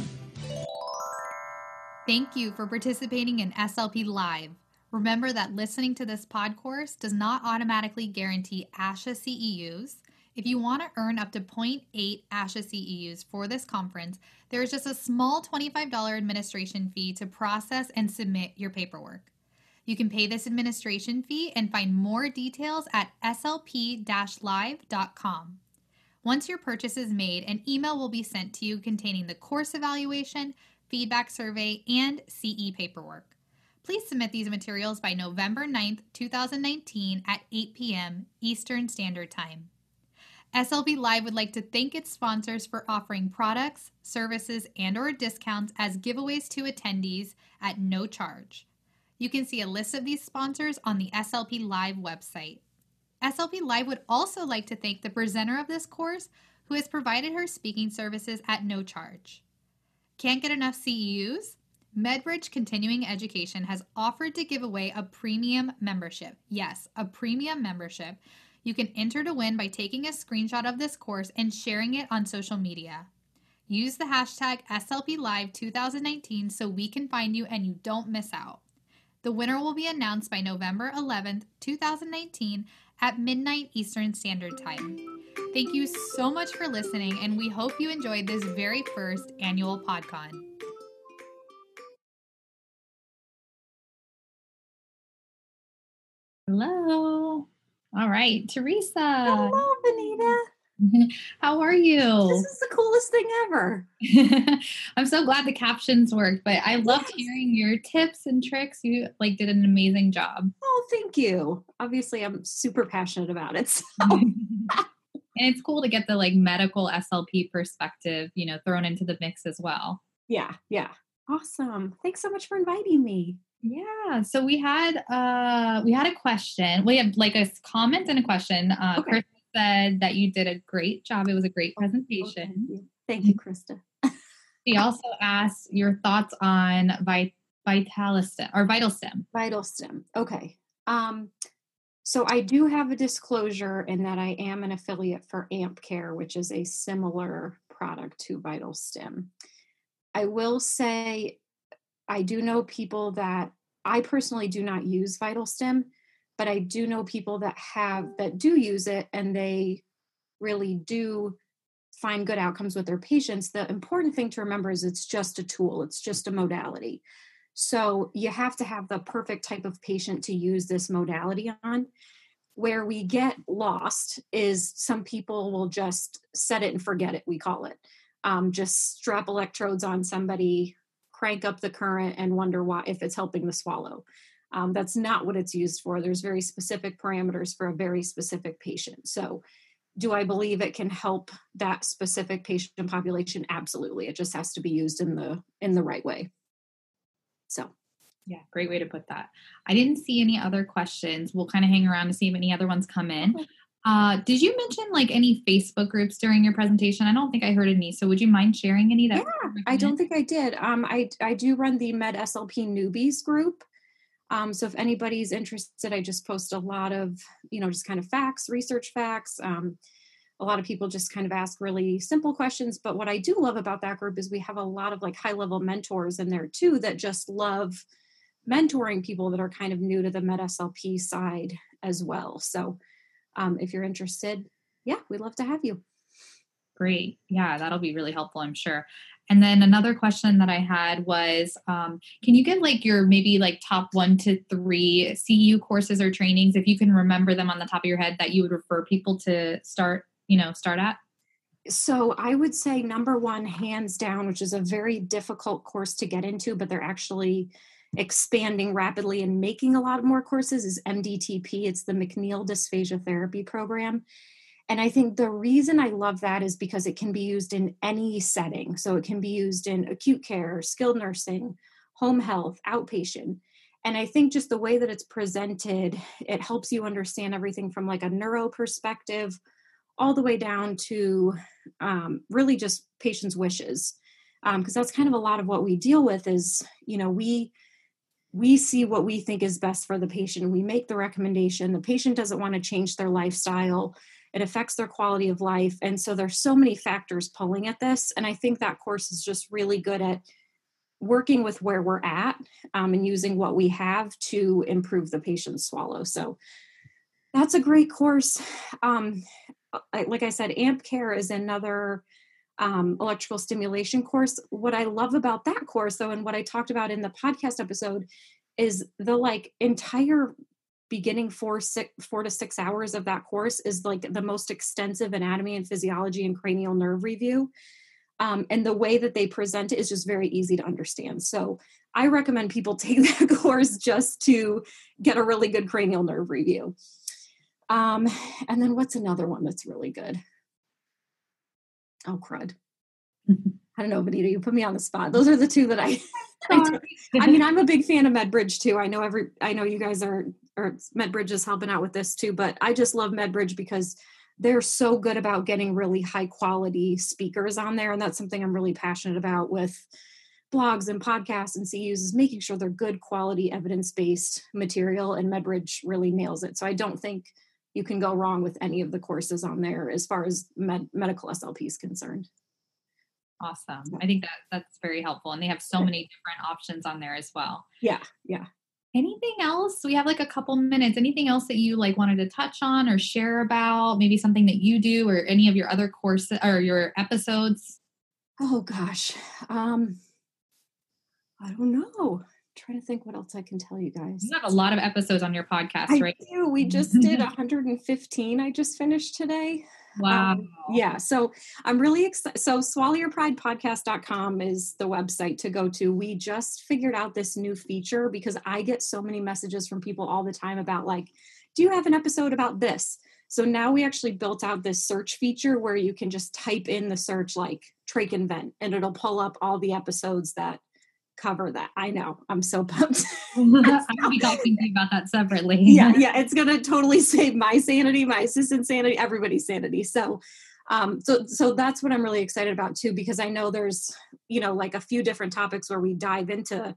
S2: Thank you for participating in SLP Live. Remember that listening to this pod course does not automatically guarantee ASHA CEUs if you want to earn up to 0.8 ASHA CEUs for this conference, there is just a small $25 administration fee to process and submit your paperwork. You can pay this administration fee and find more details at slp live.com. Once your purchase is made, an email will be sent to you containing the course evaluation, feedback survey, and CE paperwork. Please submit these materials by November 9th, 2019 at 8 p.m. Eastern Standard Time. SLP Live would like to thank its sponsors for offering products, services, and or discounts as giveaways to attendees at no charge. You can see a list of these sponsors on the SLP Live website. SLP Live would also like to thank the presenter of this course who has provided her speaking services at no charge. Can't get enough CEUs? MedBridge Continuing Education has offered to give away a premium membership. Yes, a premium membership you can enter to win by taking a screenshot of this course and sharing it on social media. Use the hashtag SLPLive2019 so we can find you and you don't miss out. The winner will be announced by November 11th, 2019 at midnight Eastern Standard Time. Thank you so much for listening, and we hope you enjoyed this very first annual PodCon.
S3: Hello. All right, Theresa.
S4: Hello, Benita.
S3: How are you?
S4: This is the coolest thing ever.
S3: I'm so glad the captions worked, but I loved yes. hearing your tips and tricks. You like did an amazing job.
S4: Oh, thank you. Obviously, I'm super passionate about it. So.
S3: and it's cool to get the like medical SLP perspective, you know, thrown into the mix as well.
S4: Yeah, yeah. Awesome. Thanks so much for inviting me.
S3: Yeah. So we had uh we had a question. We have like a comment and a question. Uh okay. Chris said that you did a great job. It was a great presentation.
S4: Oh, thank, you. thank you, Krista.
S3: he also asked your thoughts on vit- Vitalistem or VitalStim.
S4: VitalStim. Okay. Um so I do have a disclosure in that I am an affiliate for Amp Care, which is a similar product to VitalStim. I will say I do know people that I personally do not use Vital VitalStim,
S1: but I do know people that have that do use it and they really do find good outcomes with their patients. The important thing to remember is it's just a tool, it's just a modality. So you have to have the perfect type of patient to use this modality on. Where we get lost is some people will just set it and forget it, we call it. Um, just strap electrodes on somebody, crank up the current, and wonder why if it's helping the swallow. Um, that's not what it's used for. There's very specific parameters for a very specific patient. So, do I believe it can help that specific patient population? Absolutely. It just has to be used in the in the right way. So,
S2: yeah, great way to put that. I didn't see any other questions. We'll kind of hang around to see if any other ones come in. Uh, did you mention like any Facebook groups during your presentation? I don't think I heard any. So would you mind sharing any that?
S1: Yeah, I don't think I did. Um, I I do run the Med SLP newbies group. Um, so if anybody's interested, I just post a lot of you know just kind of facts, research facts. Um, a lot of people just kind of ask really simple questions. But what I do love about that group is we have a lot of like high level mentors in there too that just love mentoring people that are kind of new to the Med SLP side as well. So um, if you're interested, yeah, we'd love to have you.
S2: Great. Yeah, that'll be really helpful, I'm sure. And then another question that I had was um, can you get like your maybe like top one to three CEU courses or trainings, if you can remember them on the top of your head, that you would refer people to start you know start at
S1: so i would say number one hands down which is a very difficult course to get into but they're actually expanding rapidly and making a lot more courses is mdtp it's the McNeill dysphagia therapy program. And i think the reason i love that is because it can be used in any setting. So it can be used in acute care skilled nursing home health outpatient. And i think just the way that it's presented it helps you understand everything from like a neuro perspective all the way down to um, really just patients' wishes, because um, that's kind of a lot of what we deal with. Is you know we we see what we think is best for the patient. We make the recommendation. The patient doesn't want to change their lifestyle. It affects their quality of life, and so there's so many factors pulling at this. And I think that course is just really good at working with where we're at um, and using what we have to improve the patient's swallow. So that's a great course. Um, like I said, AMP Care is another um, electrical stimulation course. What I love about that course, though, and what I talked about in the podcast episode, is the like entire beginning four six four to six hours of that course is like the most extensive anatomy and physiology and cranial nerve review. Um, and the way that they present it is just very easy to understand. So I recommend people take that course just to get a really good cranial nerve review. Um, and then what's another one that's really good? Oh, crud. I don't know, Benita, you put me on the spot. Those are the two that I, I, I mean, I'm a big fan of MedBridge too. I know every, I know you guys are, or MedBridge is helping out with this too, but I just love MedBridge because they're so good about getting really high quality speakers on there. And that's something I'm really passionate about with blogs and podcasts and CEUs is making sure they're good quality evidence based material. And MedBridge really nails it. So I don't think you can go wrong with any of the courses on there as far as med- medical SLP is concerned.
S2: Awesome. I think that that's very helpful. And they have so many different options on there as well.
S1: Yeah. Yeah.
S2: Anything else? We have like a couple minutes. Anything else that you like wanted to touch on or share about? Maybe something that you do or any of your other courses or your episodes?
S1: Oh gosh. Um I don't know trying to think what else I can tell you guys.
S2: You have a lot of episodes on your podcast,
S1: I
S2: right?
S1: Do. We just did 115. I just finished today.
S2: Wow. Um,
S1: yeah. So I'm really excited. So swallowyourpridepodcast.com is the website to go to. We just figured out this new feature because I get so many messages from people all the time about like, do you have an episode about this? So now we actually built out this search feature where you can just type in the search like trach and vent and it'll pull up all the episodes that cover that. I know. I'm so pumped.
S2: I'm gonna be talking to you about that separately.
S1: yeah, yeah. It's gonna totally save my sanity, my assistant's sanity, everybody's sanity. So um, so so that's what I'm really excited about too, because I know there's, you know, like a few different topics where we dive into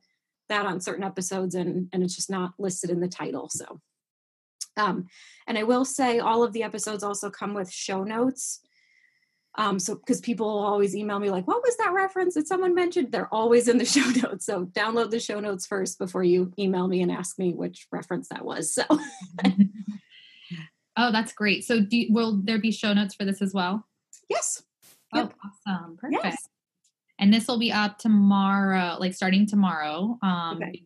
S1: that on certain episodes and and it's just not listed in the title. So um and I will say all of the episodes also come with show notes Um, so because people always email me like, what was that reference that someone mentioned? They're always in the show notes. So download the show notes first before you email me and ask me which reference that was. So
S2: Oh, that's great. So do will there be show notes for this as well?
S1: Yes.
S2: Oh, yep. awesome. Perfect. Yes. And this will be up tomorrow, like starting tomorrow. Um okay.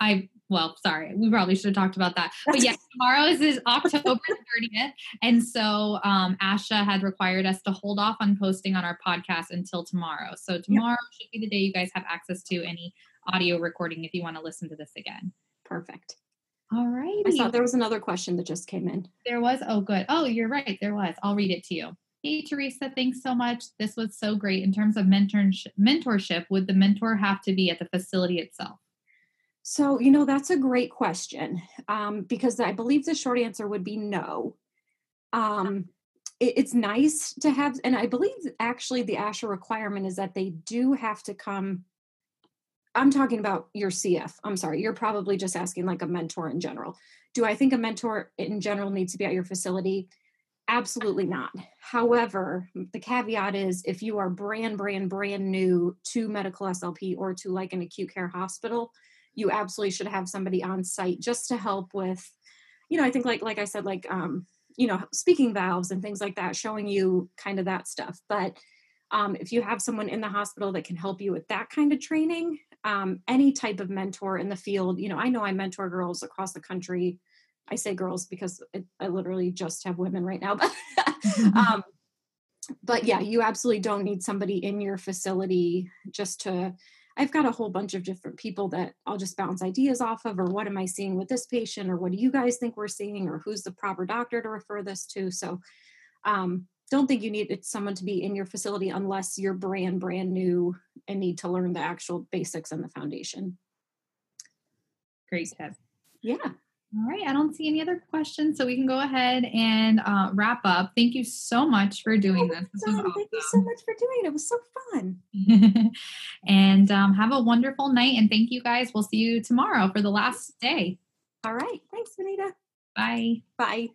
S2: I well, sorry, we probably should have talked about that. But yeah, tomorrow is, is October 30th. And so um, Asha had required us to hold off on posting on our podcast until tomorrow. So tomorrow yep. should be the day you guys have access to any audio recording if you want to listen to this again.
S1: Perfect.
S2: All right.
S1: I thought there was another question that just came in.
S2: There was. Oh, good. Oh, you're right. There was. I'll read it to you. Hey, Theresa, thanks so much. This was so great. In terms of mentorship, mentorship, would the mentor have to be at the facility itself?
S1: So, you know, that's a great question um, because I believe the short answer would be no. Um, it, it's nice to have, and I believe actually the ASHA requirement is that they do have to come I'm talking about your CF. I'm sorry, you're probably just asking like a mentor in general. Do I think a mentor in general needs to be at your facility? Absolutely not. However, the caveat is if you are brand, brand, brand new to medical SLP or to like an acute care hospital, you absolutely should have somebody on site just to help with, you know, I think like like I said, like um, you know, speaking valves and things like that, showing you kind of that stuff. But um, if you have someone in the hospital that can help you with that kind of training, um, any type of mentor in the field. You know, I know I mentor girls across the country. I say girls because it, I literally just have women right now, but um, but yeah, you absolutely don't need somebody in your facility just to. I've got a whole bunch of different people that I'll just bounce ideas off of, or what am I seeing with this patient, or what do you guys think we're seeing, or who's the proper doctor to refer this to. So, um, don't think you need someone to be in your facility unless you're brand brand new and need to learn the actual basics and the foundation.
S2: Great tip.
S1: Yeah
S2: all right i don't see any other questions so we can go ahead and uh, wrap up. Thank you so much for doing this, this
S1: awesome. thank you so much for doing it. It was so fun.
S2: And um, have a wonderful night and thank you guys. We'll see you tomorrow for the last day.
S1: All right. Thanks Benita.
S2: Bye.
S1: Bye